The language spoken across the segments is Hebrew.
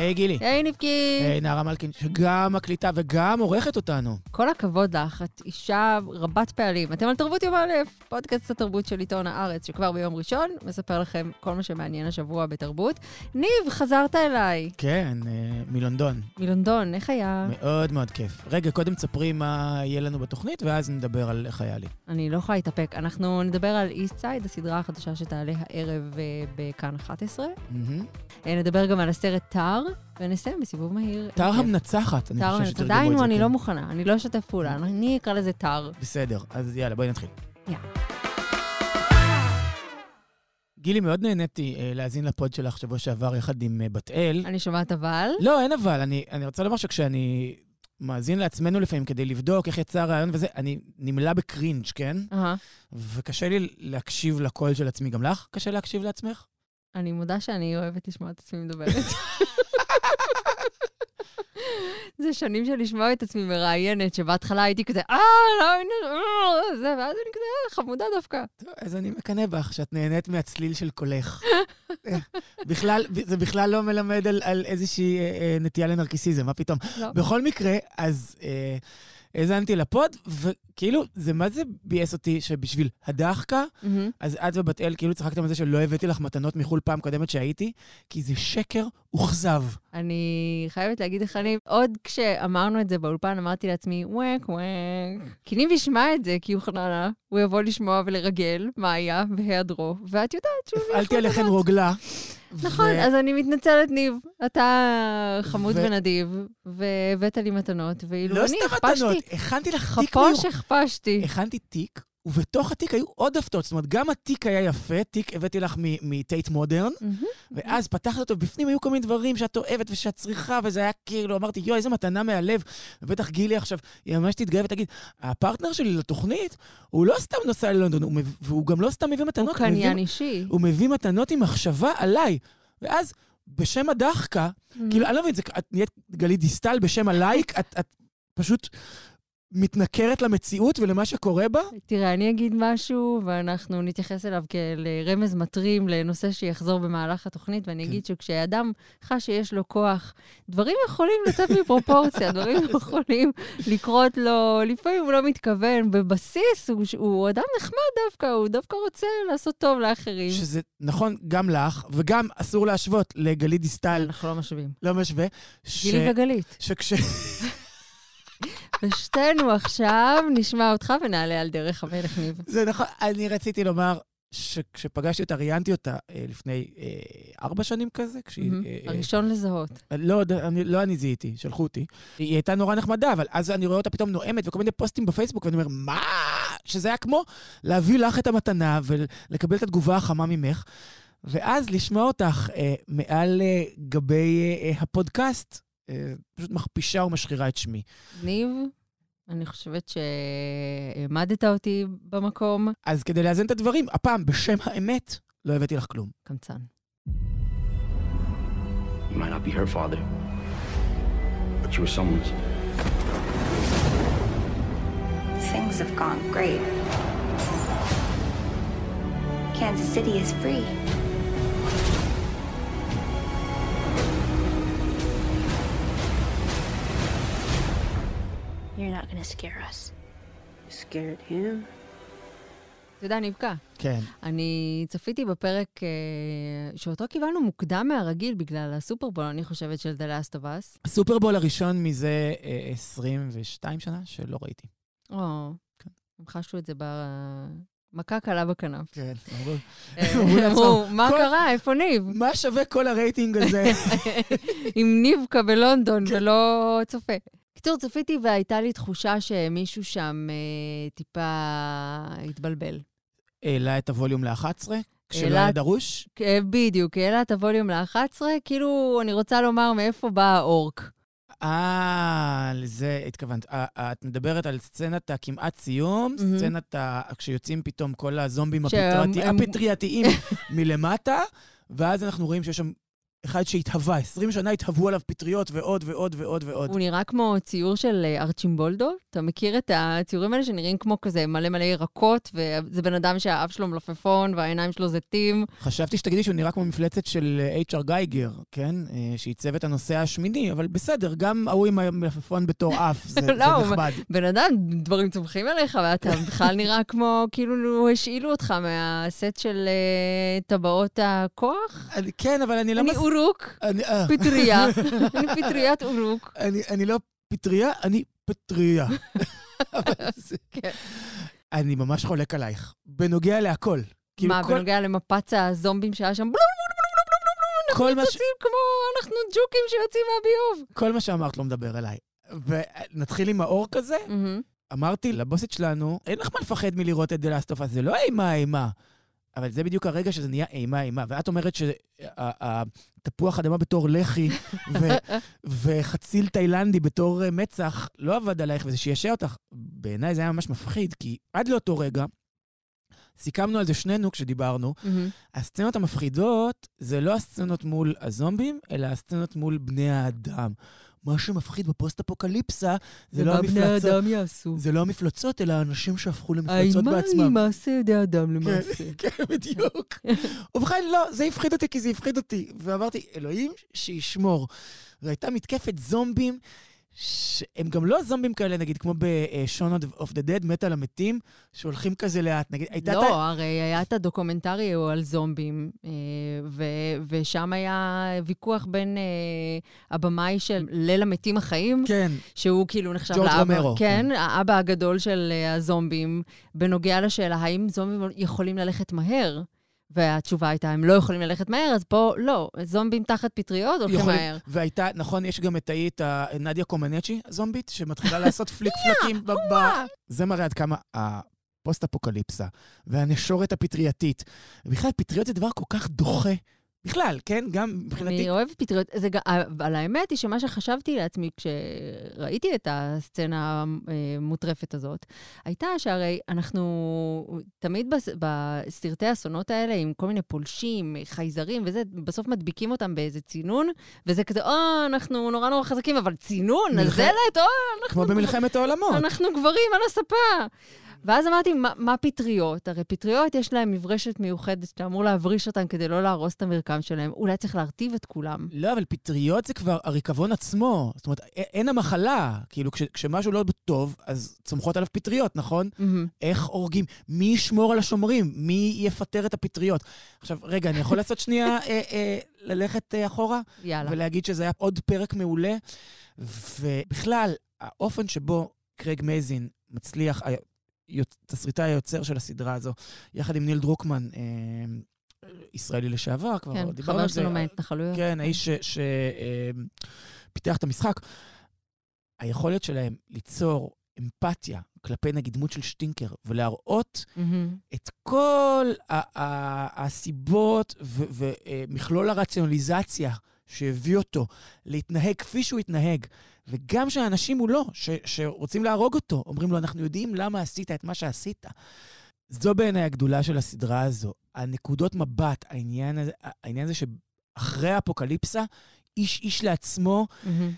היי גילי. היי נבקי. היי נערה מלכין, שגם מקליטה וגם עורכת אותנו. כל הכבוד לך, את אישה רבת פעלים. אתם על תרבות יום א', פודקאסט התרבות של עיתון הארץ, שכבר ביום ראשון מספר לכם כל מה שמעניין השבוע בתרבות. ניב, חזרת אליי. כן, אה, מלונדון. מלונדון, איך היה? מאוד מאוד כיף. רגע, קודם תספרי מה יהיה לנו בתוכנית, ואז נדבר על איך היה לי. אני לא יכולה להתאפק. אנחנו נדבר על איסט סייד, הסדרה החדשה שתעלה הערב אה, בכאן 11. מהמם. אה, נדבר גם על הסרט תר, ונסיים בסיבוב מהיר. תר המנצחת, אני חושב. שתרגמו את עדיין זה. אני כן. לא מוכנה, אני לא אשתף פעולה, אני אקרא לזה תר. בסדר, אז יאללה, בואי נתחיל. יאללה. גילי, מאוד נהניתי אה, להאזין לפוד שלך שבוע שעבר יחד עם אה, בת אל. אני שומעת אבל. לא, אין אבל. אני, אני רוצה לומר שכשאני מאזין לעצמנו לפעמים כדי לבדוק איך יצא הרעיון וזה, אני נמלא בקרינג', כן? אהה. וקשה לי להקשיב לקול של עצמי. גם לך קשה להקשיב לעצמך? אני מודה שאני אוהבת לשמוע את עצמי מדברת. זה שנים של לשמוע את עצמי מראיינת, שבהתחלה הייתי כזה, אה, לא, הנה, אה, זה, ואז אני כזה, "אה, חמודה דווקא. טוב, אז אני מקנא בך שאת נהנית מהצליל של קולך. אה, בכלל, זה בכלל לא מלמד על, על איזושהי אה, אה, נטייה לנרקיסיזם, מה פתאום. לא. בכל מקרה, אז אה, האזנתי לפוד, וכאילו, זה מה זה ביאס אותי שבשביל הדחקה, מהמם. אז את ובת אל כאילו צחקתם על זה שלא הבאתי לך מתנות מחו"ל פעם קודמת שהייתי, כי זה שקר וכזב. אני חייבת להגיד לך, אני, עוד כשאמרנו את זה באולפן, אמרתי לעצמי, וואק וואק. כי ניב ישמע את זה, כי הוא חננה, הוא יבוא לשמוע ולרגל מה היה בהיעדרו, ואת יודעת שהוא... הפעלתי עליכן רוגלה. נכון, ו- אז אני מתנצלת, ניב. אתה חמוד ו- ונדיב, והבאת לי מתנות, ואילו לא אני סתם הכפשתי, מתנות, הכנתי לך תיק חפוש הכפשתי. הכנתי תיק, ובתוך התיק היו עוד הפתעות. זאת אומרת, גם התיק היה יפה, תיק הבאתי לך מטייט מודרן. ואז פתחת אותו, בפנים היו כל מיני דברים שאת אוהבת ושאת צריכה, וזה היה כאילו, אמרתי, יואו, איזה מתנה מהלב. ובטח גילי עכשיו, היא ממש תתגאה ותגיד, הפרטנר שלי לתוכנית, הוא לא סתם נוסע ללונדון, הוא והוא גם לא סתם מביא מתנות, הוא קניין אישי. הוא מביא מתנות עם מחשבה עליי. ואז, בשם הדחקה, כאילו, אני לא מבין, זה- את נהיית גלית דיסטל בשם הלייק, את פשוט מתנכרת למציאות ולמה שקורה בה? תראה, אני אגיד משהו, ואנחנו נתייחס אליו כאל רמז מטרים לנושא שיחזור במהלך התוכנית, ואני כן. אגיד שכשאדם חש שיש לו כוח, דברים יכולים לצאת מפרופורציה, דברים יכולים לקרות לו, לפעמים הוא לא מתכוון, בבסיס הוא, הוא אדם נחמד דווקא, הוא דווקא רוצה לעשות טוב לאחרים. שזה נכון גם לך, וגם אסור להשוות לגלית דיסטל, אנחנו לא משווים. לא משווה. ש- גילי וגלית. שכש... ושתינו עכשיו נשמע אותך ונעלה על דרך המלך ניב. זה נכון, אני רציתי לומר שכשפגשתי אותה, ראיינתי אותה אה, לפני אה, ארבע שנים כזה, כשהיא... אה, הראשון לזהות. לא, אני, לא אני זיהיתי, שלחו אותי. היא הייתה נורא נחמדה, אבל אז אני רואה אותה פתאום נואמת וכל מיני פוסטים בפייסבוק, ואני אומר, מה? שזה היה כמו להביא לך את המתנה ולקבל את התגובה החמה ממך, ואז לשמוע אותך אה, מעל אה, גבי אה, הפודקאסט, פשוט מכפישה ומשחירה את שמי. ניב, אני חושבת שהעמדת אותי במקום. אז כדי לאזן את הדברים, הפעם, בשם האמת, לא הבאתי לך כלום. קמצן. You might not be her father, but you were someone's. Things have gone great. Kansas City is free. Gonna scare us. scared him. אתה יודע, נבקע. כן. אני צפיתי בפרק אה, שאותו קיבלנו מוקדם מהרגיל בגלל הסופרבול, אני חושבת, של The Last of Us. הסופרבול הראשון מזה אה, 22 שנה שלא ראיתי. או, כן. הם חשו את זה במכה קלה בכנף. כן. אה, אמרו מה כל- קרה? איפה ניב? מה שווה כל הרייטינג הזה? עם ניבקה בלונדון כן. ולא צופה. קיצור, צפיתי והייתה לי תחושה שמישהו שם אה, טיפה התבלבל. העלה את הווליום ל-11, כשלא היה דרוש. אה, בדיוק, העלה את הווליום ל-11, כאילו, אני רוצה לומר מאיפה בא האורק. אה, לזה התכוונת. אה, אה, את מדברת על סצנת הכמעט סיום. סצנת ה... כשיוצאים פתאום כל הזומבים הפטריאתיים מלמטה, ואז אנחנו רואים שיש שם אחד שהתהווה, 20 שנה התהוו עליו פטריות ועוד ועוד ועוד ועוד. הוא נראה כמו ציור של אה, ארצ'ימבולדו. אתה מכיר את הציורים האלה שנראים כמו כזה מלא מלא ירקות, וזה בן אדם שהאף שלו מלפפון והעיניים שלו זיתים. חשבתי שתגידי שהוא נראה כמו מפלצת של אה, H.R. גייגר, כן? אה, שעיצב את הנושא השמיני, אבל בסדר, גם ההוא עם המלפפון בתור אף, זה, זה לא, הוא- נחמד. בן אדם, דברים צומחים עליך, ואתה בכלל נראה כמו, כאילו השאילו אותך מהסט של טבעות הכוח. כן, אבל אני לא... אני מס- אורוק, אה, פטריה. אני פטריית אורוק. אני, לא פטריה, אני פטריה. כן. אני ממש חולק עלייך, בנוגע להכל. כאילו מה, בנוגע למפץ הזומבים שהיה שם, בלום, כל, מה ש, יוצאים כמו אנחנו ג'וקים שיוצאים מהביוב. כל מה שאמרת לא מדבר אליי. ונתחיל עם האור כזה. אמרתי לבוסית שלנו, אין לך מה לפחד מלראות את The Last of Us, זה לא אימה אימה. אבל זה בדיוק הרגע שזה נהיה אימה אימה. ואת אומרת שהתפוח אדמה בתור לחי ו- וחציל תאילנדי בתור אה, מצח לא עבד עלייך וזה שישע אותך. בעיניי זה היה ממש מפחיד, כי עד לאותו רגע, סיכמנו על זה שנינו כשדיברנו, מהמם. הסצנות המפחידות זה לא הסצנות מול הזומבים, אלא הסצנות מול בני האדם. מה שמפחיד בפוסט-אפוקליפסה זה לא מה בני המפלצות. אדם יעשו. זה לא המפלצות, אלא האנשים שהפכו למפלצות האימה היא בעצמם. מעשה ידי אדם למעשה. כן, בדיוק. ובכן, לא, זה הפחיד אותי כי זה הפחיד אותי. ואמרתי, אלוהים שישמור. זו הייתה מתקפת זומבים, שהם גם לא זומבים כאלה, נגיד, כמו ב-Shaun of the Dead, מת על המתים, שהולכים כזה לאט. נגיד, הייתה... את לא, הרי היה את הדוקומנטרי הוא על זומבים, אה, ו- ושם היה ויכוח בין אה, הבמאי של ליל המתים החיים, כן, שהוא כאילו נחשב ג'ורג' לאבא, רומרו, כן, האבא הגדול של אה, הזומבים, בנוגע לשאלה האם זומבים יכולים ללכת מהר. והתשובה הייתה, הם לא יכולים ללכת מהר, אז פה לא, זומבים תחת פטריות הולכים יכולים- מהר. והייתה, נכון, יש גם את ההיא, את נדיה קומנצ'י, הזומבית, שמתחילה לעשות פליק פלקים. ב- ב- זה מראה עד כמה הפוסט-אפוקליפסה והנשורת הפטרייתית, ובכלל, פטריות זה דבר כל כך דוחה. בכלל, כן? גם מבחינתי... אני אוהבת פטריות. זה, אבל האמת היא שמה שחשבתי לעצמי כשראיתי את הסצנה המוטרפת הזאת, הייתה שהרי אנחנו תמיד בס- בסרטי האסונות האלה, עם כל מיני פולשים, חייזרים וזה, בסוף מדביקים אותם באיזה צינון, וזה כזה, או, אנחנו נורא נורא חזקים, אבל צינון, על מלח- או, כמו במלחמת העולמות. אנחנו גברים על הספה. ואז אמרתי, מה, מה פטריות? הרי פטריות יש להם מברשת מיוחדת שאתה אמור להבריש אותן כדי לא להרוס את המרקם שלהם. אולי צריך להרטיב את כולם. לא, אבל פטריות זה כבר הריקבון עצמו. זאת אומרת, אין המחלה. כאילו, כש, כשמשהו לא טוב, אז צומחות עליו פטריות, נכון? מהמם. איך הורגים? מי ישמור על השומרים? מי יפטר את הפטריות? עכשיו, רגע, אני יכול לעשות שנייה, אה, אה, ללכת אה, אחורה? יאללה. ולהגיד שזה היה עוד פרק מעולה. ובכלל, האופן שבו קרייג מייזין מצליח, תסריטאי היוצר של הסדרה הזו, יחד עם ניל דרוקמן, אה, ישראלי לשעבר, כבר כן, דיברנו חבר על זה. שלנו מההתנחלויות. כן, האיש שפיתח את המשחק. היכולת שלהם ליצור אמפתיה כלפי נגיד דמות של שטינקר, ולהראות מהמם. את כל ה- ה- הסיבות ו- ומכלול הרציונליזציה שהביא אותו להתנהג כפי שהוא התנהג, וגם שהאנשים מולו, ש- שרוצים להרוג אותו, אומרים לו, אנחנו יודעים למה עשית את מה שעשית. זו בעיניי הגדולה של הסדרה הזו. הנקודות מבט, העניין הזה, העניין הזה שאחרי האפוקליפסה, איש איש לעצמו, מהמם.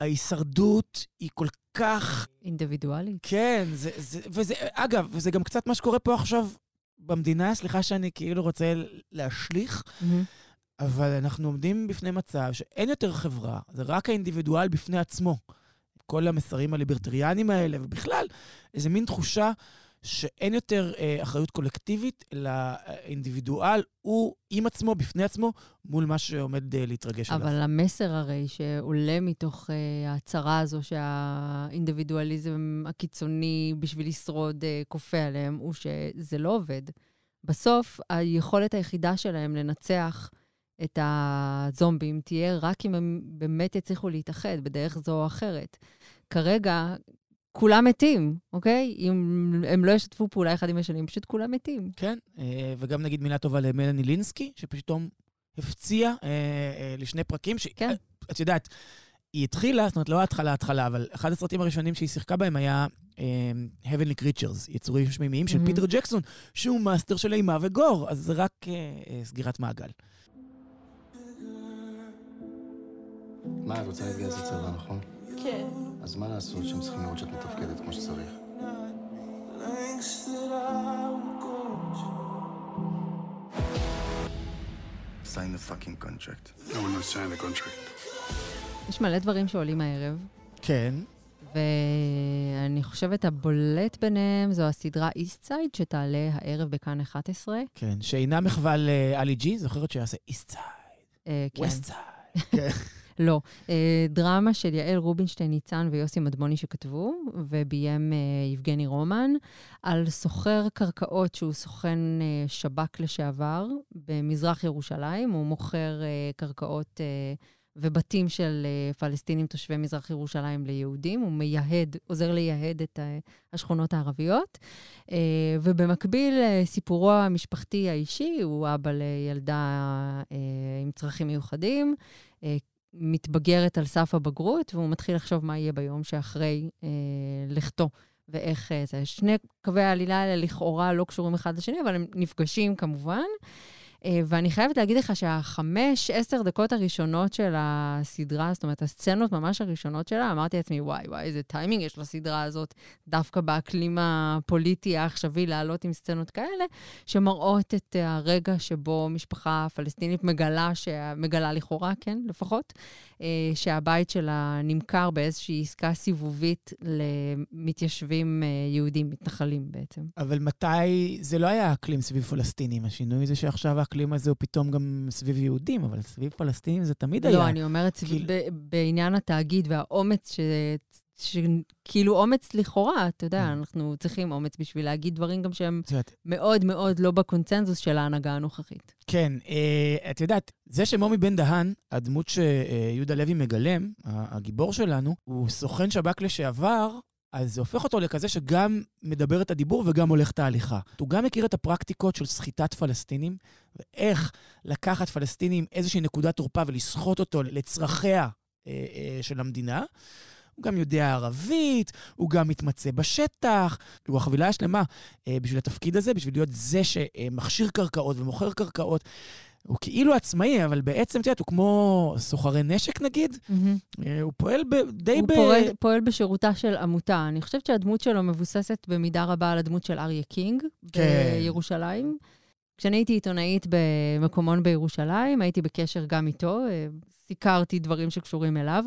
ההישרדות היא כל כך אינדיבידואלית. כן, זה, זה, וזה, אגב, וזה גם קצת מה שקורה פה עכשיו במדינה, סליחה שאני כאילו רוצה להשליך, מהמם. אבל אנחנו עומדים בפני מצב שאין יותר חברה, זה רק האינדיבידואל בפני עצמו. כל המסרים הליברטריאנים האלה, ובכלל, איזה מין תחושה שאין יותר אה, אחריות קולקטיבית, אלא האינדיבידואל הוא עם עצמו, בפני עצמו, מול מה שעומד אה, להתרגש עליו. אבל המסר הרי שעולה מתוך uh, ההצהרה הזו שהאינדיבידואליזם הקיצוני בשביל לשרוד uh, כופה עליהם, הוא שזה לא עובד. בסוף, היכולת היחידה שלהם לנצח את הזומבים תהיה רק אם הם באמת יצליחו להתאחד בדרך זו או אחרת. כרגע, כולם מתים, אוקיי? אם הם לא ישתפו פעולה אחד עם השני, פשוט כולם מתים. כן, אה, וגם נגיד מילה טובה למלאני לינסקי, שפתאום הפציעה אה, אה, לשני פרקים. ש... כן. את יודעת, היא התחילה, זאת אומרת, לא ההתחלה, ההתחלה, אבל אחד הסרטים הראשונים שהיא שיחקה בהם היה Heavenly Creatures, יצורים שמימיים של מהמם. פיטר ג'קסון, שהוא מאסטר של אימה ו gore, אז זה רק סגירת מעגל. מה, את רוצה להתגייס לצבא, נכון? כן. אז מה לעשות שהם צריכים לראות שאת מתפקדת כמו שצריך? sign the fucking contract. No one will sign the contract. יש מלא דברים שעולים הערב, כן. ואני חושבת הבולט ביניהם זו הסדרה איסט סייד, שתעלה הערב בכאן 11. כן, שאינה מחווה לאלי ג'י, זוכרת שעשה איסט סייד, אה, לא. אה, דרמה של יעל רובינשטיין ניצן ויוסי מדמוני שכתבו, וביים אה, יבגני רומן, על סוחר קרקעות שהוא סוכן אה, שב"כ לשעבר במזרח ירושלים. הוא מוכר קרקעות ובתים של פלסטינים תושבי מזרח ירושלים ליהודים. הוא מייהד, עוזר לייהד את השכונות הערביות. ובמקביל, סיפורו המשפחתי האישי, הוא אבא לילדה עם צרכים מיוחדים. אה, מתבגרת על סף הבגרות, והוא מתחיל לחשוב מה יהיה ביום שאחרי אה, לכתו, ואיך אה, זה. שני קווי העלילה האלה לכאורה לא קשורים אחד לשני, אבל הם נפגשים כמובן. אה, ואני חייבת להגיד לך שהחמש, עשר דקות הראשונות של הסדרה, זאת אומרת, הסצנות ממש הראשונות שלה, אמרתי לעצמי, וואי, וואי, איזה טיימינג יש לסדרה הזאת, דווקא באקלים הפוליטי העכשווי, לעלות עם סצנות כאלה, שמראות את הרגע שבו משפחה פלסטינית מגלה, שה... מגלה לכאורה, כן, לפחות, אה, שהבית שלה נמכר באיזושהי עסקה סיבובית למתיישבים אה, יהודים, מתנחלים בעצם. אבל מתי, זה לא היה אקלים סביב פלסטינים, השינוי זה שעכשיו האקלים הזה הוא פתאום גם סביב יהודים, אבל סביב פלסטינים זה תמיד היה. לא, אני אומרת, כאילו- כאילו... בעניין התאגיד והאומץ ש... שכאילו אומץ לכאורה, אתה יודע, Mm. אנחנו צריכים אומץ בשביל להגיד דברים גם שהם מאוד מאוד לא בקונצנזוס של ההנהגה הנוכחית. כן, אה, את יודעת, זה שמומי בן דהן, הדמות שיהודה לוי מגלם, הגיבור שלנו, הוא סוכן שב"כ לשעבר, אז זה הופך אותו לכזה שגם מדבר את הדיבור וגם הולך את ההליכה. הוא גם מכיר את הפרקטיקות של סחיטת פלסטינים, ואיך לקחת פלסטינים איזושהי נקודת תורפה ולסחוט אותו לצרכיה אה, אה, של המדינה. הוא גם יודע ערבית, הוא גם מתמצא בשטח, הוא החבילה השלמה אה, בשביל התפקיד הזה, בשביל להיות זה שמכשיר קרקעות ומוכר קרקעות. הוא כאילו עצמאי, אבל בעצם, את יודעת, הוא כמו סוחרי נשק נגיד. אה, הוא פועל ב, די הוא ב... פועל, פועל בשירותה של עמותה. אני חושבת שהדמות שלו מבוססת במידה רבה על הדמות של אריה קינג כן. בירושלים. כשאני הייתי עיתונאית במקומון בירושלים, הייתי בקשר גם איתו, אה, סיקרתי דברים שקשורים אליו,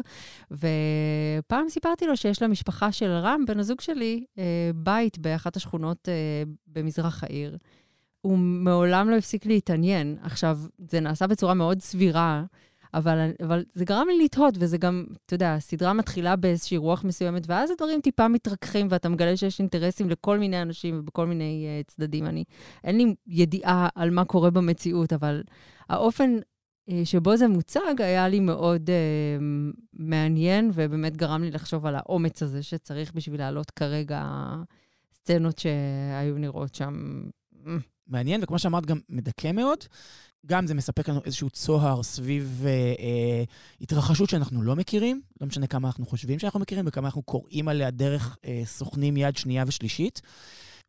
ופעם סיפרתי לו שיש למשפחה של רם, בן הזוג שלי, אה, בית באחת השכונות במזרח העיר. הוא מעולם לא הפסיק להתעניין. עכשיו, זה נעשה בצורה מאוד סבירה, אבל, אבל זה גרם לי לתהות, וזה גם, אתה יודע, הסדרה מתחילה באיזושהי רוח מסוימת, ואז הדברים טיפה מתרככים, ואתה מגלה שיש אינטרסים לכל מיני אנשים ובכל מיני uh, צדדים. אני, אין לי ידיעה על מה קורה במציאות, אבל האופן uh, שבו זה מוצג היה לי מאוד uh, מעניין, ובאמת גרם לי לחשוב על האומץ הזה שצריך בשביל להעלות כרגע סצנות שהיו נראות שם. מעניין, וכמו שאמרת, גם מדכא מאוד. גם זה מספק לנו איזשהו צוהר סביב אה, אה, התרחשות שאנחנו לא מכירים, לא משנה כמה אנחנו חושבים שאנחנו מכירים וכמה אנחנו קוראים עליה דרך אה, סוכנים יד שנייה ושלישית.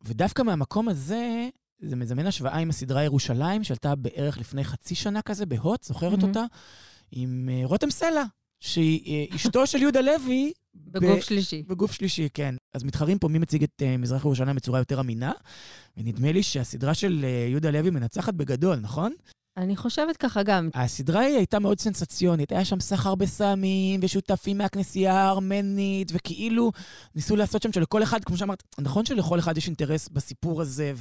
ודווקא מהמקום הזה, זה מזמן השוואה עם הסדרה ירושלים, שעלתה בערך לפני חצי שנה כזה בהוט, זוכרת מהמם. אותה? עם אה, רותם סלע, שהיא אה, אשתו של יהודה לוי. בגוף ב- שלישי. בגוף שלישי, כן. אז מתחרים פה מי מציג את uh, מזרח ירושלים בצורה יותר אמינה, ונדמה לי שהסדרה של uh, יהודה לוי מנצחת בגדול, נכון? אני חושבת ככה גם. הסדרה היא הייתה מאוד סנסציונית, היה שם סחר בסמים ושותפים מהכנסייה הארמנית, וכאילו ניסו לעשות שם שלכל אחד, כמו שאמרת, נכון שלכל אחד יש אינטרס בסיפור הזה,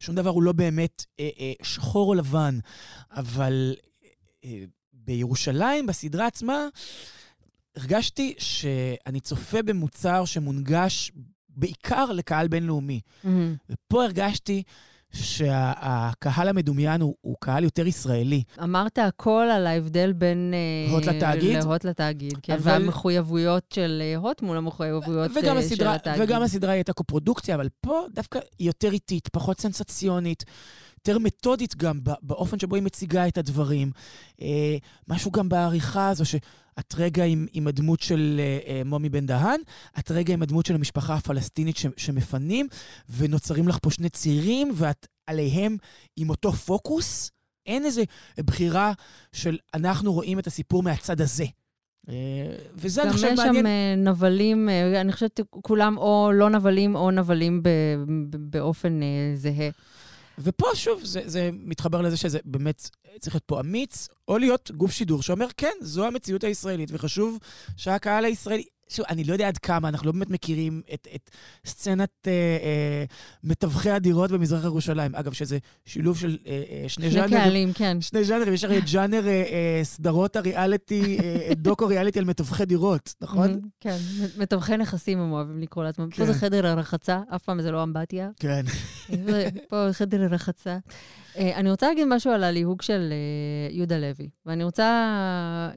ושום דבר הוא לא באמת אה, אה, שחור או לבן, אבל אה, בירושלים, בסדרה עצמה, הרגשתי שאני צופה במוצר שמונגש בעיקר לקהל בינלאומי. מהמם. ופה הרגשתי שהקהל המדומיין הוא, הוא קהל יותר ישראלי. אמרת הכל על ההבדל בין... אה, הוט לתאגיד? להוט לתאגיד, כן. אבל- והמחויבויות של אה, הוט מול המחויבויות אה, וגם של הסדרה, התאגיד. וגם הסדרה הייתה קופרודוקציה, אבל פה דווקא היא יותר איטית, פחות סנסציונית, יותר מתודית גם באופן שבו היא מציגה את הדברים. משהו גם בעריכה הזו, שאת רגע עם, עם הדמות של אה, אה, מומי בן דהן, את רגע עם הדמות של המשפחה הפלסטינית ש, שמפנים, ונוצרים לך פה שני צירים, ואת עליהם עם אותו פוקוס. אין איזו בחירה של אנחנו רואים את הסיפור מהצד הזה. אה, וזה, אני גם חושב, יש שם מעניין. אה, נבלים, אני חושבת כולם או לא נבלים או נבלים באופן זהה. ופה, שוב, זה, זה מתחבר לזה שזה באמת צריך להיות פה אמיץ, או להיות גוף שידור שאומר, כן, זו המציאות הישראלית, וחשוב שהקהל הישראלי... שוב, אני לא יודע עד כמה, אנחנו לא באמת מכירים את, את סצנת אה, אה, מתווכי הדירות במזרח ירושלים. אגב, שזה שילוב של אה, אה, שני שני ז'אנרים. קהלים, כן. שני ז'אנרים, יש הרי את ז'אנר אה, אה, סדרות הריאליטי, אה, דוקו ריאליטי על מתווכי דירות, נכון? Mhm, כן, מתווכי נכסים הם אוהבים לקרוא לעצמם. פה כן. זה חדר לרחצה, אף פעם זה לא אמבטיה. כן. פה חדר לרחצה. אה, אני רוצה להגיד משהו על הליהוג של אה, יהודה לוי, ואני רוצה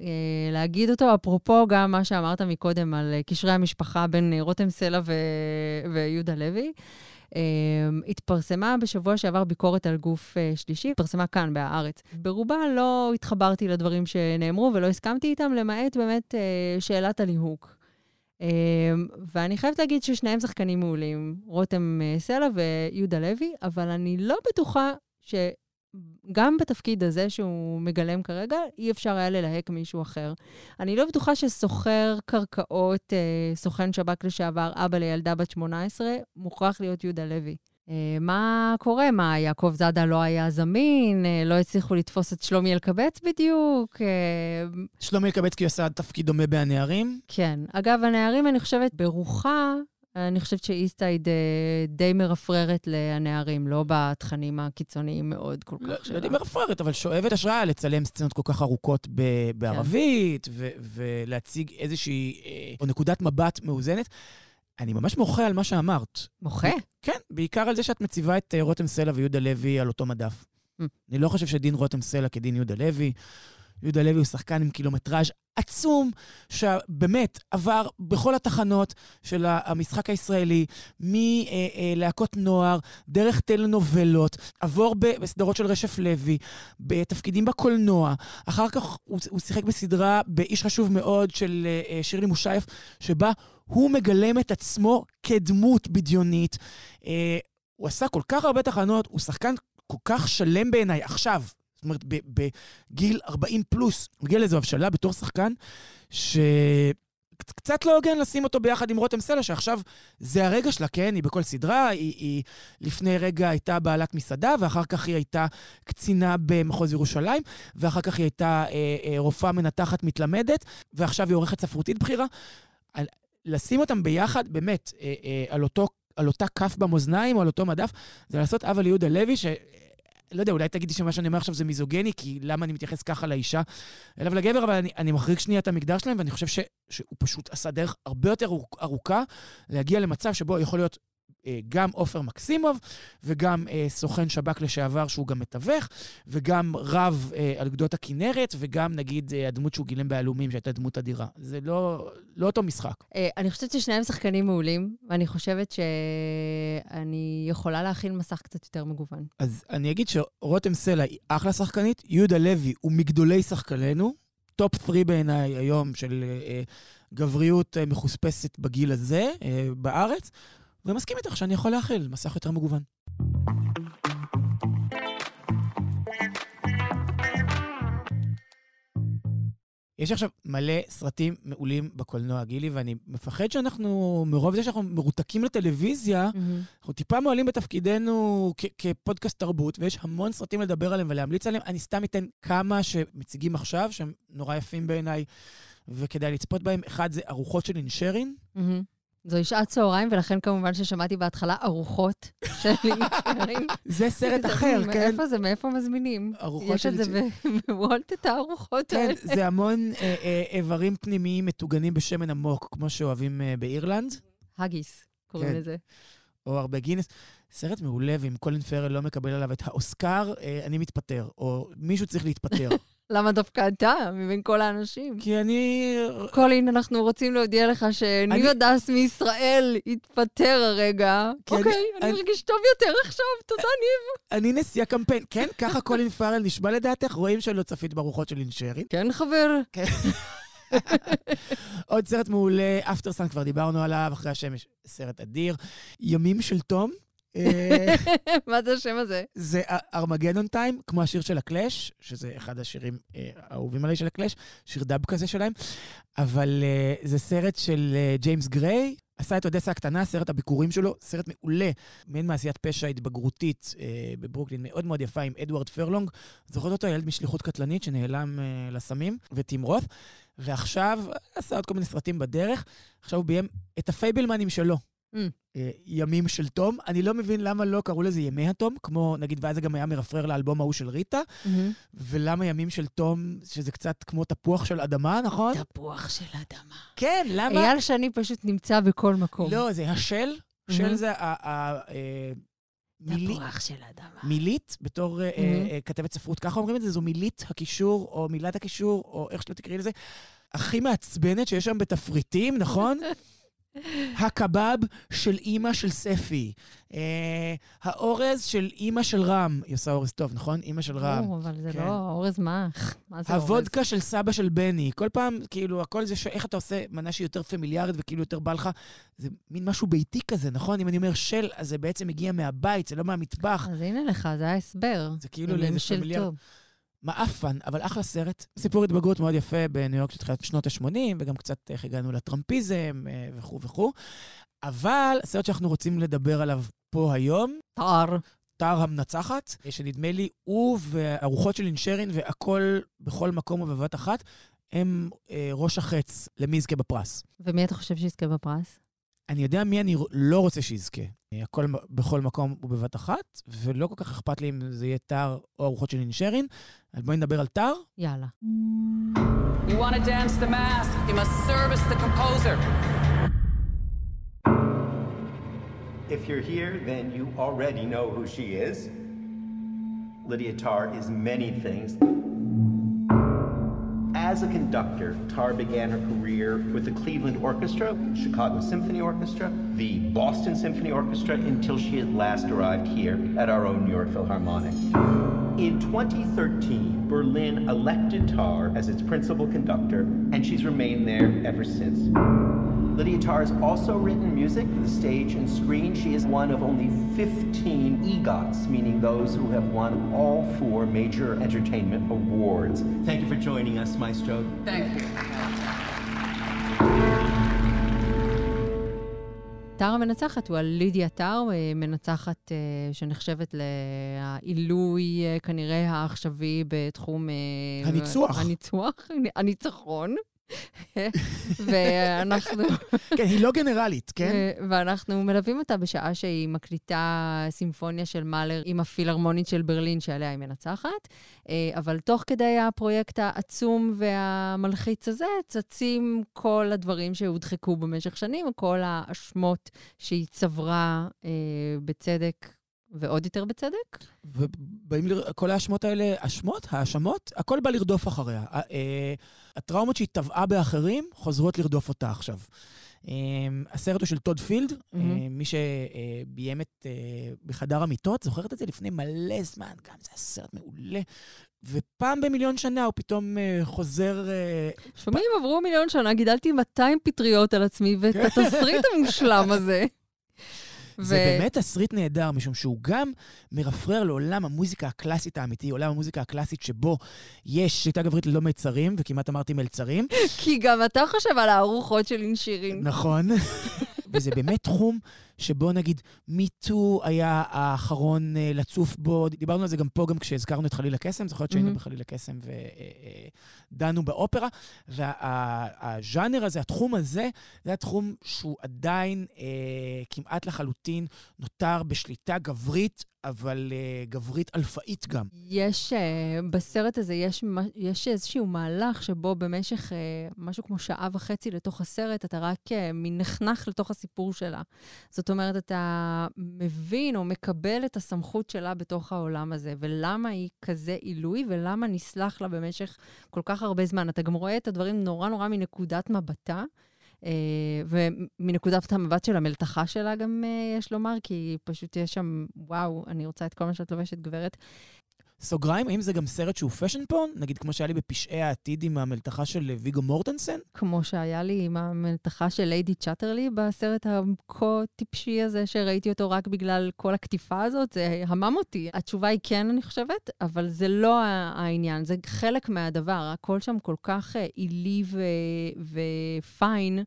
אה, להגיד אותו, אפרופו גם מה שאמרת מקודם על קשרי המשפחה בין רותם סלע ו- ויהודה לוי. התפרסמה בשבוע שעבר ביקורת על גוף שלישי, התפרסמה כאן, בהארץ. ברובה לא התחברתי לדברים שנאמרו ולא הסכמתי איתם, למעט באמת שאלת הליהוג. אה, ואני חייבת להגיד ששניהם שחקנים מעולים, רותם סלע ויהודה לוי, אבל אני לא בטוחה שגם בתפקיד הזה שהוא מגלם כרגע, אי אפשר היה ללהק מישהו אחר. אני לא בטוחה שסוחר קרקעות, אה, סוכן שב"כ לשעבר, אבא לילדה בת 18, מוכרח להיות יהודה לוי. אה, מה קורה? מה, יעקב זאדה לא היה זמין? אה, לא הצליחו לתפוס את שלומי אלקבץ בדיוק? אה, שלומי אלקבצקי עשה תפקיד דומה ב"הנערים". כן. אגב, הנערים, אני חושבת, ברוחה, אני חושבת שאיסטייד אה, די מרפררת לנערים, לא בתכנים הקיצוניים מאוד כל לא כך לא שלה. יודעים מרפררת, אבל שואבת השראה לצלם סצנות כל כך ארוכות בערבית, ולהציג איזושהי, אה, נקודת מבט מאוזנת. אני ממש מוחה על מה שאמרת. מוחה? כן, בעיקר על זה שאת מציבה את אה, רותם סלע ויהודה לוי על אותו מדף. Mm. אני לא חושב שדין רותם סלע כדין יהודה לוי. יהודה לוי הוא שחקן עם קילומטראז' עצום, שבאמת עבר בכל התחנות של המשחק הישראלי, מלהקות נוער, דרך טלנובלות, עבור בסדרות של רשף לוי, בתפקידים בקולנוע. אחר כך הוא, הוא שיחק בסדרה באיש חשוב מאוד של אה, שירלי מושייף, שבה הוא מגלם את עצמו כדמות בדיונית. אה, הוא עשה כל כך הרבה תחנות, הוא שחקן כל כך שלם בעיניי עכשיו. אומרת, בגיל 40 פלוס, הגיע לאיזו הבשלה בתור שחקן, שקצת לא הוגן לשים אותו ביחד עם רותם סלע, שעכשיו זה הרגע שלה, כן? היא בכל סדרה, היא, היא לפני רגע הייתה בעלת מסעדה, ואחר כך היא הייתה קצינה במחוז ירושלים, ואחר כך היא הייתה אה, אה, רופאה מנתחת מתלמדת, ועכשיו היא עורכת ספרותית בכירה. על, לשים אותם ביחד, באמת, אה, אה, על, אותו, על אותה כף במאזניים או על אותו מדף, זה לעשות אבא ליהודה לוי, ש... לא יודע, אולי תגידי שמה שאני אומר עכשיו זה מיזוגני, כי למה אני מתייחס ככה לאישה אליו לגבר, אבל אני, אני מחריג שנייה את המגדר שלהם, ואני חושב ש, שהוא פשוט עשה דרך הרבה יותר ארוכ- ארוכה להגיע למצב שבו יכול להיות גם עופר מקסימוב, וגם אה, סוכן שב"כ לשעבר שהוא גם מתווך, וגם רב אה, על גדות הכנרת, וגם נגיד אה, הדמות שהוא גילם בעלומים, שהייתה דמות אדירה. זה לא, לא אותו משחק. אה, אני חושבת ששניהם שחקנים מעולים, ואני חושבת שאני יכולה להכין מסך קצת יותר מגוון. אז אני אגיד שרותם סלע היא אחלה שחקנית, יהודה לוי הוא מגדולי שחקנינו, top 3 בעיניי היום של אה, אה, גבריות אה, מחוספסת בגיל הזה אה, בארץ, ומסכים איתך שאני יכול להכיל מסך יותר מגוון. יש עכשיו מלא סרטים מעולים בקולנוע, גילי, ואני מפחד שאנחנו, מרוב זה שאנחנו מרותקים לטלוויזיה, אנחנו טיפה מועלים בתפקידנו כ- כפודקאסט תרבות, ויש המון סרטים לדבר עליהם ולהמליץ עליהם. אני סתם אתן כמה שמציגים עכשיו, שהם נורא יפים בעיניי, וכדאי לצפות בהם. אחד זה ארוחות של אינשרין. מהמם. זוהי שעת צהריים, ולכן כמובן ששמעתי בהתחלה ארוחות של אינשרים. זה סרט אחר, כן? מאיפה זה? מאיפה מזמינים? ארוחות יש של את זה בוולט, את הארוחות כן, האלה. זה המון אה, אה, איברים פנימיים מטוגנים בשמן עמוק, כמו שאוהבים אה, באירלנד, האגיס, קוראים כן. לזה. או הרבה גינס. סרט מעולה, ואם קולין פארל לא מקבל עליו את האוסקר, אני מתפטר, או מישהו צריך להתפטר. למה דווקא אתה, מבין כל האנשים? כי אני... קולין, אנחנו רוצים להודיע לך שניב אני- הדס מישראל התפטר הרגע. כי אני- אוקיי, אני אני- מרגיש טוב יותר עכשיו, תודה ניב. אני נשיא הקמפיין. כן, ככה קולין פארל נשבע לדעתך? רואים שלא צפית ברוחות של אינשרין. כן, חבר. עוד סרט מעולה, Aftersun, כבר דיברנו עליו, אחרי השמש, סרט אדיר. ימים של תום, מה זה השם הזה? זה Armageddon Time, כמו השיר של הקלאש, שזה אחד השירים אה, האהובים עליי של הקלאש, שיר dub כזה שלהם, אבל אה, זה סרט של אה, ג'יימס גריי, עשה את אודסה הקטנה, סרט הביכורים שלו, סרט מעולה, מעין מעשיית פשע התבגרותית אה, בברוקלין, מאוד מאוד יפה עם אדוארד פרלונג. זוכרת אותו, ילד משליחות קטלנית שנעלם אה, לסמים, וטים רות, ועכשיו עשה עוד כל מיני סרטים בדרך, עכשיו הוא ביים את הפייבלמנים שלו. Mm. אה, ימים של תום. אני לא מבין למה לא קראו לזה ימי התום, כמו נגיד, ואז זה גם היה מרפרר לאלבום ההוא של ריטה, מהמם. ולמה ימים של תום, שזה קצת כמו תפוח של אדמה, נכון? תפוח של אדמה. כן, למה? אייל שני פשוט נמצא בכל מקום. לא, זה השל. של מהמם. זה ה... ה- אה, מילי- תפוח של אדמה. מילית, בתור אה, מהמם. אה, כתבת ספרות, ככה אומרים את זה, זו מילית הקישור, או מילת הקישור, או איך שלא תקראי לזה, הכי מעצבנת שיש שם בתפריטים, נכון? הקבב של אימא של ספי. אה, האורז של אימא של רם. היא עושה אורז טוב, נכון? אימא של רם. ברור, אבל זה כן. לא אורז מה? מה זה אורז? הוודקה של סבא של בני. כל פעם, כאילו, הכל זה ש... איך אתה עושה מנה שהיא יותר פמיליארית וכאילו יותר בא לך. זה מין משהו ביתי כזה, נכון? אם אני אומר של, אז זה בעצם מגיע מהבית, זה לא מהמטבח. אז הנה לך, זה ההסבר. זה כאילו לאיזה של פמיליאר. טוב. מעפן, אבל אחלה סרט. סיפור התבגרות מאוד יפה בניו יורק של תחילת שנות ה-80, וגם קצת איך הגענו לטראמפיזם אה, וכו' וכו'. אבל הסרט שאנחנו רוצים לדבר עליו פה היום, טהר. טאר המנצחת, שנדמה לי הוא והרוחות של אינשרין והכל בכל מקום ובבת אחת, הם אה, ראש החץ למי יזכה בפרס. ומי אתה חושב שיזכה בפרס? אני יודע מי אני לא רוצה שיזכה. אה, הכל בכל מקום ובבת אחת, ולא כל כך אכפת לי אם זה יהיה טאר או הרוחות של אינשרין. אז בואי נדבר על טאר. יאללה. You want to dance the mass, you must service the composer. If you're here, then you already know who she is. Lydia Tarr is many things. As a conductor, Tar began her career with the Cleveland Orchestra, Chicago Symphony Orchestra, the Boston Symphony Orchestra, until she at last arrived here at our own New York Philharmonic. In 2013, Berlin elected Tar as its principal conductor, and she's remained there ever since. Lydia Tarr has also written music for the stage and screen. She is one of only 15 EGOTs, meaning those who have won all four major entertainment awards. Thank you for joining us, Maestro. Thank you. טהר המנצחת הוא על לידיה טהר, אה, מנצחת אה, שנחשבת לעילוי אה, כנראה העכשווי בתחום... אה, הניצוח. הניצוח, הניצחון. ואנחנו... כן, היא לא גנרלית, כן? ואנחנו מלווים אותה בשעה שהיא מקליטה סימפוניה של מאלר עם הפילהרמונית של ברלין, שעליה היא מנצחת. אה, אבל תוך כדי הפרויקט העצום והמלחיץ הזה, צצים כל הדברים שהודחקו במשך שנים, כל האשמות שהיא צברה אה, בצדק. ועוד יותר בצדק? ובאים, ל... כל האשמות האלה, אשמות? האשמות? הכל בא לרדוף אחריה. אה, הטראומות שהיא טבעה באחרים חוזרות לרדוף אותה עכשיו. אה, הסרט הוא של טוד פילד, אה, מי שביים את בחדר המיטות, זוכרת את זה לפני מלא זמן, גם זה היה סרט מעולה. ופעם במיליון שנה הוא פתאום חוזר... שומעים, עברו מיליון שנה, גידלתי 200 פטריות על עצמי, ואת התסריט המושלם הזה. זה באמת תסריט נהדר, משום שהוא גם מרפרר לעולם המוזיקה הקלאסית האמיתי, עולם המוזיקה הקלאסית שבו יש שיטה גברית ללא מיצרים, וכמעט אמרתי מלצרים. כי גם אתה חושב על הארוחות של אינשירין. נכון. וזה באמת תחום שבו נגיד מיטו היה האחרון אה, לצוף בו, דיברנו על זה גם פה, גם כשהזכרנו את חליל הקסם, זוכרת שהיינו מהמם. בחליל הקסם ודנו באופרה, והז'אנר הזה, התחום הזה, זה התחום שהוא עדיין אה, כמעט לחלוטין נותר בשליטה גברית, אבל אה, גברית אלפאית גם. יש, uh, בסרט הזה יש, יש איזשהו מהלך שבו במשך uh, משהו כמו שעה וחצי לתוך הסרט, אתה רק uh, מין נחנך לתוך הסיפור שלה. זאת אומרת, אתה מבין או מקבל את הסמכות שלה בתוך העולם הזה, ולמה היא כזה עילוי, ולמה נסלח לה במשך כל כך הרבה זמן. אתה גם רואה את הדברים נורא נורא מנקודת מבטה. Uh, ומנקודת המבט של המלתחה שלה גם uh, יש לומר, כי פשוט יש שם, וואו, אני רוצה את כל מה שאת לובשת, גברת. סוגריים, האם זה גם סרט שהוא פשן פורן? נגיד כמו שהיה לי בפשעי העתיד עם המלתחה של ויגו מורטנסן? כמו שהיה לי עם המלתחה של ליידי צ'אטרלי בסרט הכה-טיפשי הזה, שראיתי אותו רק בגלל כל הקטיפה הזאת, זה המם אותי. התשובה היא כן, אני חושבת, אבל זה לא העניין, זה חלק מהדבר. הכל שם כל כך אה, עילי ו- ופיין,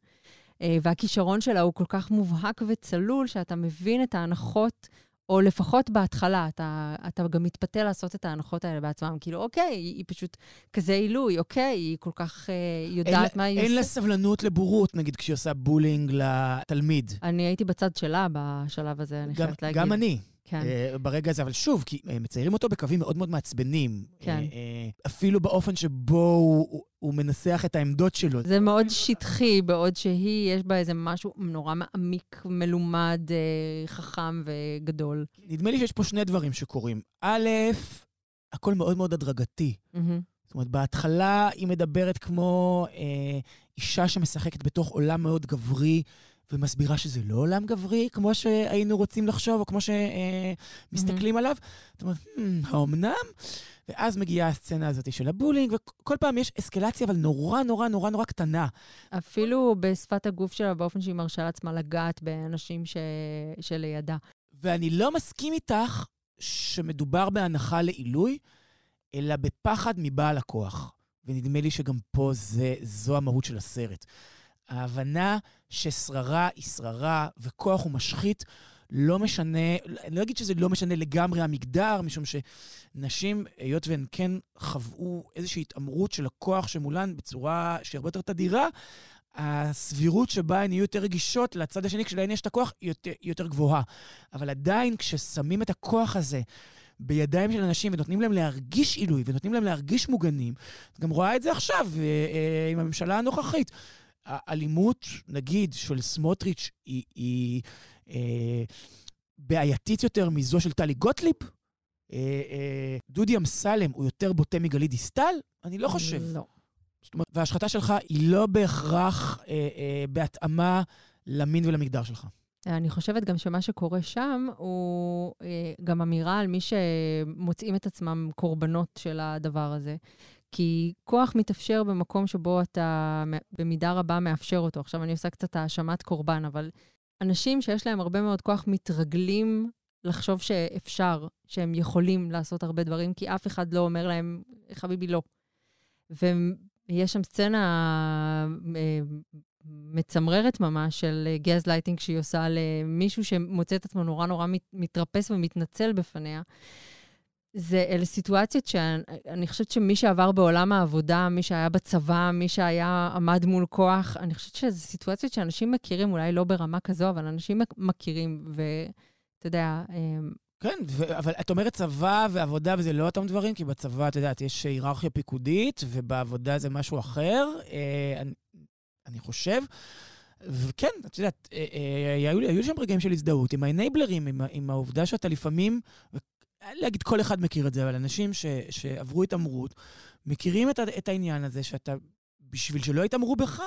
אה, והכישרון שלה הוא כל כך מובהק וצלול, שאתה מבין את ההנחות. או לפחות בהתחלה, אתה, אתה גם מתפתה לעשות את ההנחות האלה בעצמם. כאילו, אוקיי, היא, פשוט כזה עילוי, אוקיי, היא כל כך אה, יודעת אין, מה היא אין לה עושה. סבלנות לבורות, נגיד כשהיא עושה בולינג לתלמיד. אני הייתי בצד שלה בשלב הזה, אני גם, חייבת להגיד. גם אני. כן. אה, ברגע הזה, אבל שוב, כי אה, מציירים אותו בקווים מאוד מאוד מעצבנים. כן. אה, אפילו באופן שבו הוא, הוא, מנסח את העמדות שלו. זה מאוד שטחי, בעוד שהיא, יש בה איזה משהו נורא מעמיק, מלומד, אה, חכם וגדול. נדמה לי שיש פה שני דברים שקורים. א', הכל מאוד מאוד הדרגתי. מהמם. זאת אומרת, בהתחלה היא מדברת כמו אה, אישה שמשחקת בתוך עולם מאוד גברי, ומסבירה שזה לא עולם גברי, כמו שהיינו רוצים לחשוב, או כמו שמסתכלים עליו. זאת אומרת, "Hmm, האומנם? ואז מגיעה הסצנה הזאת של הבולינג, וכל פעם יש אסקלציה, אבל נורא נורא נורא נורא קטנה. אפילו בשפת הגוף שלה, באופן שהיא מרשה לעצמה לגעת באנשים ש... שלידה. ואני לא מסכים איתך שמדובר בהנחה לעילוי, אלא בפחד מבעל הכוח. ונדמה לי שגם פה זה, זו המהות של הסרט. ההבנה ששררה היא שררה וכוח הוא משחית, לא משנה, אני לא אגיד שזה לא משנה לגמרי המגדר, משום שנשים, היות והן כן חוו איזושהי התעמרות של הכוח שמולן בצורה שהיא הרבה יותר תדירה, הסבירות שבה הן יהיו יותר רגישות לצד השני, כשלהן יש את הכוח, היא יותר, יותר גבוהה. אבל עדיין, כששמים את הכוח הזה בידיים של אנשים ונותנים להם להרגיש עילוי ונותנים להם להרגיש מוגנים, את גם רואה את זה עכשיו אה, אה, עם הממשלה הנוכחית. האלימות, נגיד, של סמוטריץ' היא, היא אה, בעייתית יותר מזו של טלי גוטליב? אה, אה, דודי אמסלם הוא יותר בוטה מגלית דיסטל? אני לא חושב. לא. זאת אומרת, וההשחתה שלך היא לא בהכרח אה, אה, בהתאמה למין ולמגדר שלך. אני חושבת גם שמה שקורה שם הוא אה, גם אמירה על מי שמוצאים את עצמם קורבנות של הדבר הזה. כי כוח מתאפשר במקום שבו אתה במידה רבה מאפשר אותו. עכשיו, אני עושה קצת האשמת קורבן, אבל אנשים שיש להם הרבה מאוד כוח מתרגלים לחשוב שאפשר, שהם יכולים לעשות הרבה דברים, כי אף אחד לא אומר להם, חביבי, לא. ויש שם סצנה אה, מצמררת ממש של גז לייטינג שהיא עושה למישהו שמוצא את עצמו נורא נורא מת, מתרפס ומתנצל בפניה. זה אלה סיטואציות שאני חושבת שמי שעבר בעולם העבודה, מי שהיה בצבא, מי שהיה עמד מול כוח, אני חושבת שזה סיטואציות שאנשים מכירים, אולי לא ברמה כזו, אבל אנשים מכירים, ואתה יודע... כן, ו- אבל את אומרת צבא ועבודה וזה לא אותם דברים, כי בצבא, את יודעת, יש היררכיה פיקודית, ובעבודה זה משהו אחר, אה, אני, אני חושב. וכן, את יודעת, אה, אה, היו, היו שם רגעים של הזדהות עם האנייבלרים, עם, עם העובדה שאתה לפעמים, להגיד כל אחד מכיר את זה, אבל אנשים ש, שעברו התעמרות, מכירים את, את העניין הזה שאתה, בשביל שלא יתעמרו בך,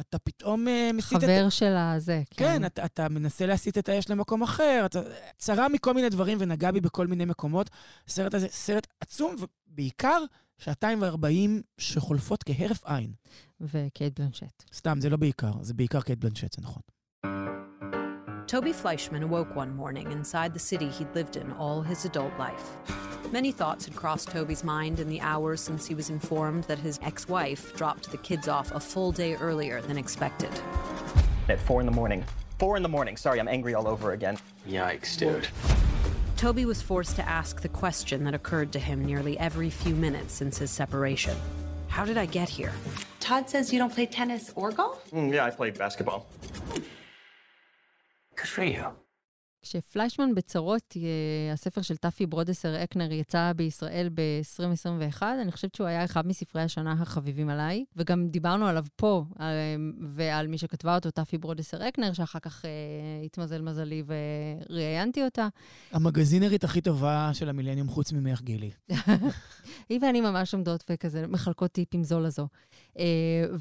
אתה פתאום uh, מסיט את... חבר של הזה, כן. כן, אתה, אתה מנסה להסיט את האש למקום אחר, אתה צרה מכל מיני דברים ונגע בי בכל מיני מקומות. הסרט הזה סרט עצום, ובעיקר שעתיים וארבעים שחולפות כהרף עין. וקייט בלנשט. סתם, זה לא בעיקר, זה בעיקר קייט בלנשט, זה נכון. Toby Fleischman awoke one morning inside the city he'd lived in all his adult life. Many thoughts had crossed Toby's mind in the hours since he was informed that his ex wife dropped the kids off a full day earlier than expected. At four in the morning. Four in the morning. Sorry, I'm angry all over again. Yikes, dude. Toby was forced to ask the question that occurred to him nearly every few minutes since his separation How did I get here? Todd says you don't play tennis or golf? Mm, yeah, I played basketball. Good for you. כשפליישמן בצרות, אה, הספר של טאפי ברודסר אקנר יצא בישראל ב-2021, אני חושבת שהוא היה אחד מספרי השנה החביבים עליי, וגם דיברנו עליו פה, אה, ועל מי שכתבה אותו, טאפי ברודסר אקנר, שאחר כך אה, התמזל מזלי וראיינתי אותה. המגזינרית הכי טובה של המילניום חוץ ממך, גילי. היא ואני ממש עומדות וכזה מחלקות טיפים זו לזו.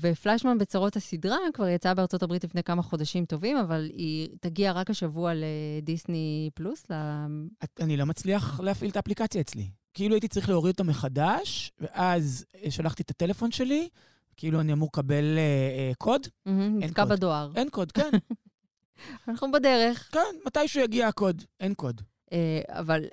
ופליישמן בצרות הסדרה כבר יצאה בארצות הברית לפני כמה חודשים טובים, אבל היא תגיע רק השבוע לדיסני פלוס. אני לא מצליח להפעיל את האפליקציה אצלי. כאילו הייתי צריך להוריד אותה מחדש, ואז אה, שלחתי את הטלפון שלי, כאילו אני אמור לקבל אה, אה, קוד. נתקע. בדואר. אין קוד, כן, אנחנו בדרך. כן, מתישהו יגיע הקוד, אין קוד. אה, אבל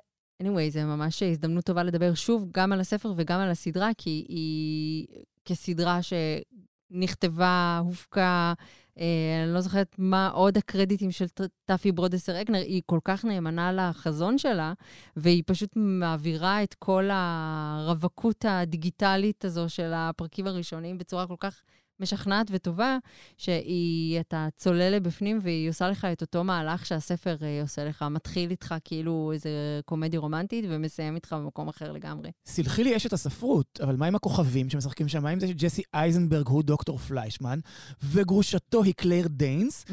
anyway, זה ממש הזדמנות טובה לדבר שוב גם על הספר וגם על הסדרה, כי היא כסדרה שנכתבה, הופקה, אני לא זוכרת מה עוד הקרדיטים של טאפי ברודסר אקנר, היא כל כך נאמנה לחזון שלה, והיא פשוט מעבירה את כל הרווקות הדיגיטלית הזו של הפרקים הראשונים בצורה כל כך משכנעת וטובה, שהיא, אתה צולל לבפנים והיא עושה לך את אותו מהלך שהספר אה, עושה לך. מתחיל איתך כאילו איזה קומדיה רומנטית ומסיים איתך במקום אחר לגמרי. סלחי לי אשת הספרות, אבל מה עם הכוכבים שמשחקים שם? מה עם זה שג'סי אייזנברג הוא דוקטור פליישמן, וגרושתו היא קלייר דיינס,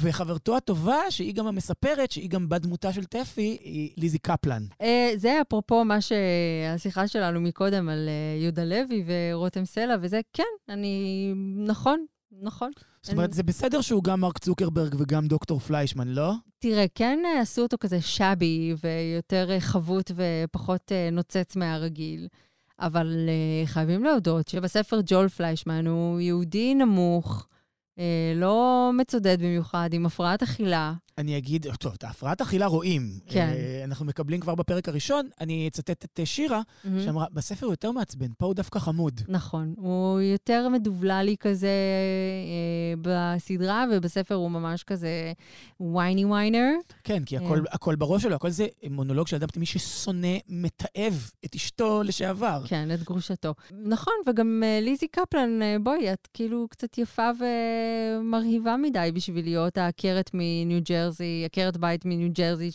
וחברתו הטובה, שהיא גם המספרת, שהיא גם בת דמותה של טפי, היא ליזי קפלן. אה, זה אפרופו מה שהשיחה שלנו מקודם על אה, יהודה לוי ורותם סלע וזה, כן, אני... נכון, נכון. זאת אומרת, זה בסדר שהוא גם מרק צוקרברג וגם דוקטור פליישמן, לא? תראה, כן אה, עשו אותו כזה שבי ויותר חבוט ופחות נוצץ מהרגיל. אבל אה, חייבים להודות שבספר ג'ול פליישמן הוא יהודי נמוך, לא מצודד במיוחד, עם הפרעת אכילה. אני אגיד, טוב, את ההפרעת אכילה רואים. כן. אה, אנחנו מקבלים כבר בפרק הראשון, אני אצטט את אה, שירה, מהמם. שאמרה, בספר הוא יותר מעצבן, פה הוא דווקא חמוד. נכון, הוא יותר מדובללי כזה אה, בסדרה, ובספר הוא ממש כזה וייני ויינר. כן, כי אה. הכל, הכל בראש שלו, הכל זה מונולוג של אדם תמיד ששונא, מתעב את אשתו לשעבר. כן, את גרושתו. נכון, וגם אה, ליזי קפלן, אה, בואי, את כאילו קצת יפה ומרהיבה מדי בשביל להיות העקרת מניו ג'רזי, עקרת בית מניו ג'רזי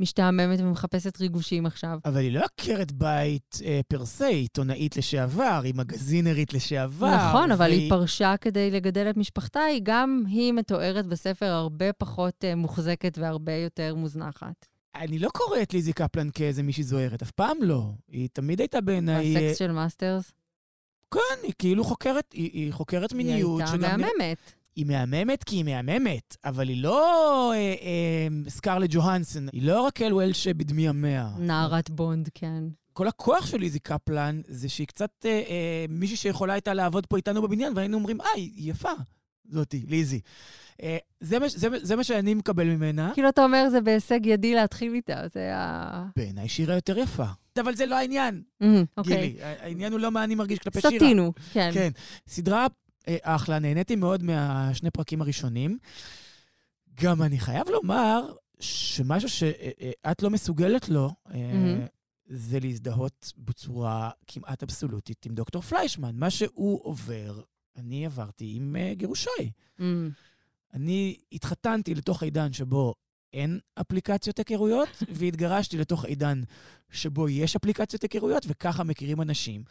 שמשתעממת ומחפשת ריגושים עכשיו. אבל היא לא עקרת בית אה, פר סה, היא עיתונאית לשעבר, היא מגזינרית לשעבר. נכון, אבל והיא- היא פרשה כדי לגדל את משפחתה, היא גם היא מתוארת בספר הרבה פחות אה, מוחזקת והרבה יותר מוזנחת. אני לא קורא את ליזי קפלן כאיזה מישהי זוהרת, אף פעם לא. היא תמיד הייתה בעיניי... הסקס של מאסטרס, כן, היא כאילו חוקרת, היא, היא חוקרת היא מיניות. הייתה שגם- מהממת. היא מהממת כי היא מהממת, אבל היא לא אה, אה, סקרלט ג'והנסון, היא לא רקל וולש בדמי ימיה. נערת בונד, כן. כל הכוח של ליזי קפלן זה שהיא קצת אה, אה, מישהי שיכולה הייתה לעבוד פה איתנו בבניין, והיינו אומרים, אה, היא היא יפה, זאתי, ליזי. אה, זה, מה, זה, זה מה שאני מקבל ממנה. כאילו אתה אומר, זה בהישג ידי להתחיל איתה, זה ה... בעיניי שירה יותר יפה. אבל זה לא העניין, אוקיי. גילי. העניין הוא לא מה אני מרגיש כלפי שירה. סטינו, כן. כן. סדרה אה, אחלה, נהניתי מאוד מהשני פרקים הראשונים. גם אני חייב לומר שמשהו שאת לא מסוגלת לו, אה, מהמם. זה להזדהות בצורה כמעט אבסולוטית עם דוקטור פליישמן. מה שהוא עובר, אני עברתי עם אה, גירושיי. אמ, אני התחתנתי לתוך עידן שבו אין אפליקציות היכרויות, והתגרשתי לתוך עידן שבו יש אפליקציות היכרויות, וככה מכירים אנשים.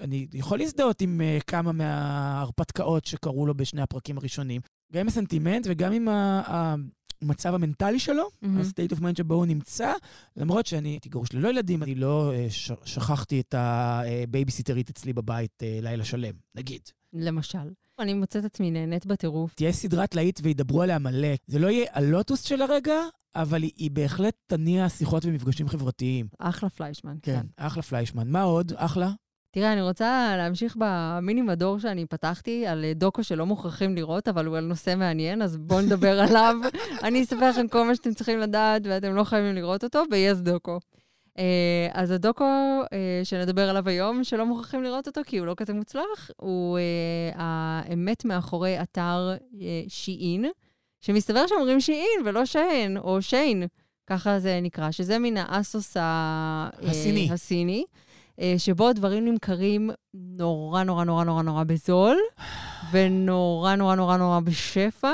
אני יכול להזדהות עם uh, כמה מההרפתקאות שקרו לו בשני הפרקים הראשונים, גם עם הסנטימנט וגם עם ה- המצב המנטלי שלו, מהמם. ה-state of mind שבו הוא נמצא, למרות שאני הייתי גרוש ללא ילדים, אני לא אה, ש- שכחתי את הבייביסיטרית אצלי בבית אה, לילה שלם, נגיד. למשל. אני מוצאת עצמי נהנית בטירוף. תהיה סדרת להיט וידברו עליה מלא. זה לא יהיה הלוטוס של הרגע, אבל היא, היא בהחלט תניע שיחות ומפגשים חברתיים. אחלה פליישמן. כן, אחלה פליישמן. מה עוד? אחלה? תראה, אני רוצה להמשיך במיני מדור שאני פתחתי על אה, דוקו שלא מוכרחים לראות, אבל הוא על נושא מעניין, אז בואו נדבר עליו. אני אספר לכם כל מה שאתם צריכים לדעת, ואתם לא חייבים לראות אותו, ב-yes דוקו. אה, אז הדוקו אה, שנדבר עליו היום, שלא מוכרחים לראות אותו כי הוא לא כזה מוצלח, הוא אה, האמת מאחורי אתר אה, שיעין, שמסתבר שאומרים שיעין ולא שיין, או שיין, ככה זה נקרא, שזה מן האסוס ה... הסיני. הסיני. אה, שבו דברים נמכרים נורא נורא נורא נורא נורא בזול, ונורא נורא נורא נורא בשפע,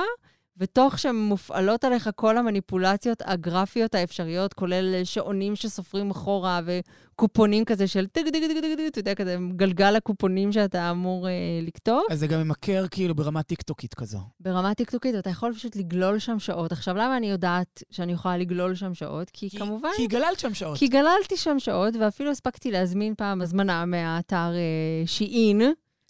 ותוך שמופעלות עליך כל המניפולציות הגרפיות האפשריות, כולל שעונים שסופרים אחורה, וקופונים כזה של טג טג טג טג טג, אתה יודע, כזה גלגל הקופונים שאתה אמור אה, לכתוב. אז זה גם ממכר כאילו ברמה טיקטוקית כזו. ברמה טיקטוקית, אתה יכול פשוט לגלול שם שעות. עכשיו, למה אני יודעת שאני יכולה לגלול שם שעות? כי, כי כמובן... כי גללת שם שעות. כי גללתי שם שעות, ואפילו הספקתי להזמין פעם הזמנה מהאתר אה, Shein,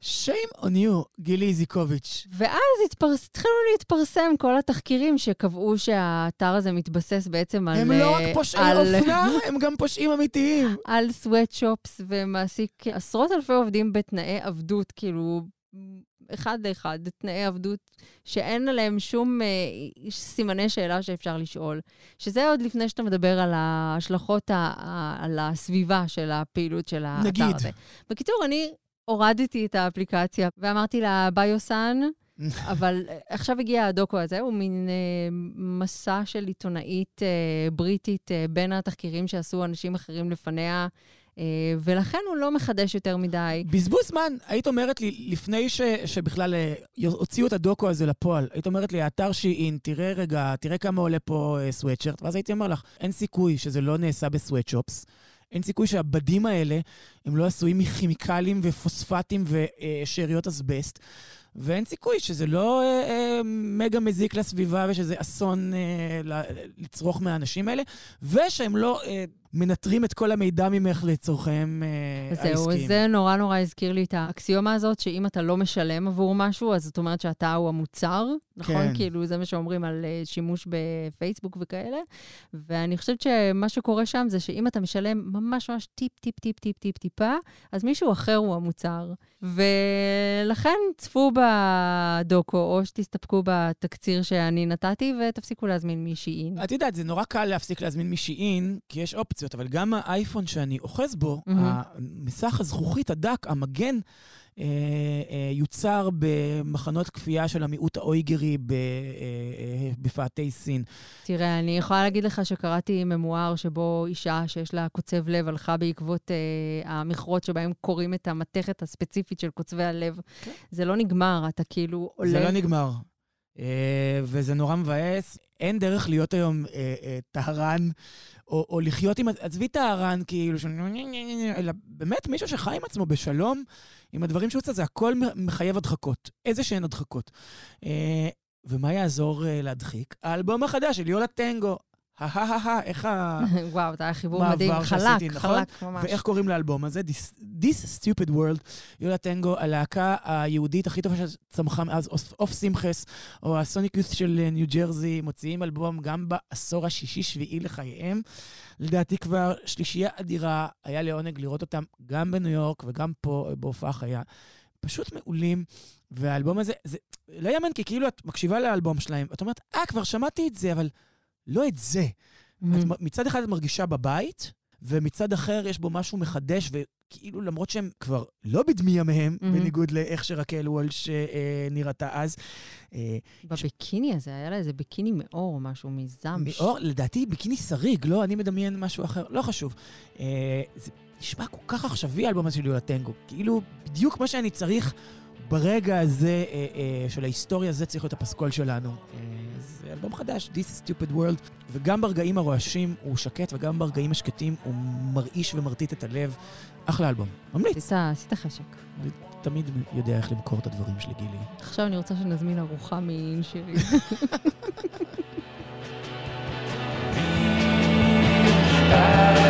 shame on you, גילי איזיקוביץ'. ואז התפרס, התחילו להתפרסם כל התחקירים שקבעו שהאתר הזה מתבסס בעצם על... הם לא רק פושעי על- אופנה, הם גם פושעים אמיתיים. על סוואטשופס ומעסיק עשרות אלפי עובדים בתנאי עבדות, כאילו, אחד לאחד, תנאי עבדות שאין עליהם שום אה, סימני שאלה שאפשר לשאול. שזה עוד לפני שאתה מדבר על ההשלכות, ה- ה- על הסביבה של הפעילות של האתר נגיד. הזה. בקיצור, אני הורדתי את האפליקציה ואמרתי לה, ביוסן, אבל אה, עכשיו הגיע הדוקו הזה, הוא מין אה, מסע של עיתונאית אה, בריטית אה, בין התחקירים שעשו אנשים אחרים לפניה, אה, ולכן הוא לא מחדש יותר מדי. בזבוז זמן, היית אומרת לי, לפני ש, שבכלל אה, הוציאו את הדוקו הזה לפועל, היית אומרת לי, האתר שיעין, תראה רגע, תראה כמה עולה פה אה, סוואטשרט, ואז הייתי אומר לך, אין סיכוי שזה לא נעשה בסוואטשופס. אין סיכוי שהבדים האלה הם לא עשויים מכימיקלים ופוספטים ושאריות אסבסט, ואין סיכוי שזה לא אה, אה, מגה מזיק לסביבה ושזה אסון אה, לצרוך מהאנשים האלה, ושהם לא אה, מנטרים את כל המידע ממך לצורכיהם אה, זהו, העסקיים. זה נורא נורא הזכיר לי את האקסיומה הזאת, שאם אתה לא משלם עבור משהו, אז זאת אומרת שאתה הוא המוצר, נכון? כן. כאילו, זה מה שאומרים על אה, שימוש בפייסבוק וכאלה. ואני חושבת שמה שקורה שם זה שאם אתה משלם ממש ממש טיפ, טיפ, טיפ, טיפ, טיפ, טיפה, אז מישהו אחר הוא המוצר. ולכן צפו בדוקו, או שתסתפקו בתקציר שאני נתתי, ותפסיקו להזמין מישהי. את יודעת, זה נורא קל להפסיק להזמין משיעין, כי יש אופציות, אבל גם האייפון שאני אוחז בו, מהמם. המסך הזכוכית הדק, המגן, אה, אה, יוצר במחנות כפייה של המיעוט האויגרי ב- אה, אה, בפאתי סין. תראה, אני יכולה להגיד לך שקראתי ממואר שבו אישה שיש לה קוצב לב הלכה בעקבות אה, המכרות שבהם קוראים את המתכת הספציפית של קוצבי הלב. זה לא נגמר, אתה כאילו עולה... זה לא נגמר. אה, וזה נורא מבאס. אין דרך להיות היום אה, אה, טהרן, או, או לחיות עם... עזבי טהרן, כאילו, ש... אלא באמת מישהו שחי עם עצמו בשלום, עם הדברים שהוא עושה, זה הכל מחייב הדחקות. איזה שהן הדחקות. ומה יעזור להדחיק? האלבום החדש של יולה טנגו. הא-הא-הא, איך ה... וואו, זה היה חיבור מדהים, חלק, נכון? חלק ממש. ואיך קוראים לאלבום הזה? This, Stupid World, יולה טנגו, הלהקה היהודית הכי טובה שצמחה מאז אוף- סימחס, או הסוניק יוס של אה, ניו ג'רזי, מוציאים אלבום גם בעשור השישי-שביעי לחייהם. לדעתי כבר שלישייה אדירה, היה לעונג לראות אותם גם בניו יורק וגם פה אה, בהופעה חיה. פשוט מעולים, והאלבום הזה, זה לא יאמן, כי כאילו את מקשיבה לאלבום שלהם, ואת אומרת, אה, כבר שמעתי את זה, אבל לא את זה. את מ- מצד אחד את מרגישה בבית, ומצד אחר יש בו משהו מחדש, וכאילו למרות שהם כבר לא בדמי ימיהם, מהמם. בניגוד לאיך שרקל וולש אה, נראתה אז. אה, בביקיני הזה, היה לה איזה ביקיני מאור או משהו מזעם. מאור, לדעתי ביקיני שריג, לא? אני מדמיין משהו אחר, לא חשוב. אה, זה נשמע כל כך עכשווי האלבום הזה של יולה טנגו. כאילו, בדיוק מה שאני צריך ברגע הזה אה, אה, של ההיסטוריה, זה צריך להיות הפסקול שלנו. אה, זה אלבום חדש, This is Stupid World, וגם ברגעים הרועשים הוא שקט, וגם ברגעים השקטים הוא מרעיש ומרטיט את הלב. אחלה אלבום. ממליץ. עשית, חשק. אני תמיד יודע איך למכור את הדברים שלי, גילי. עכשיו אני רוצה שנזמין ארוחה מאין שירי.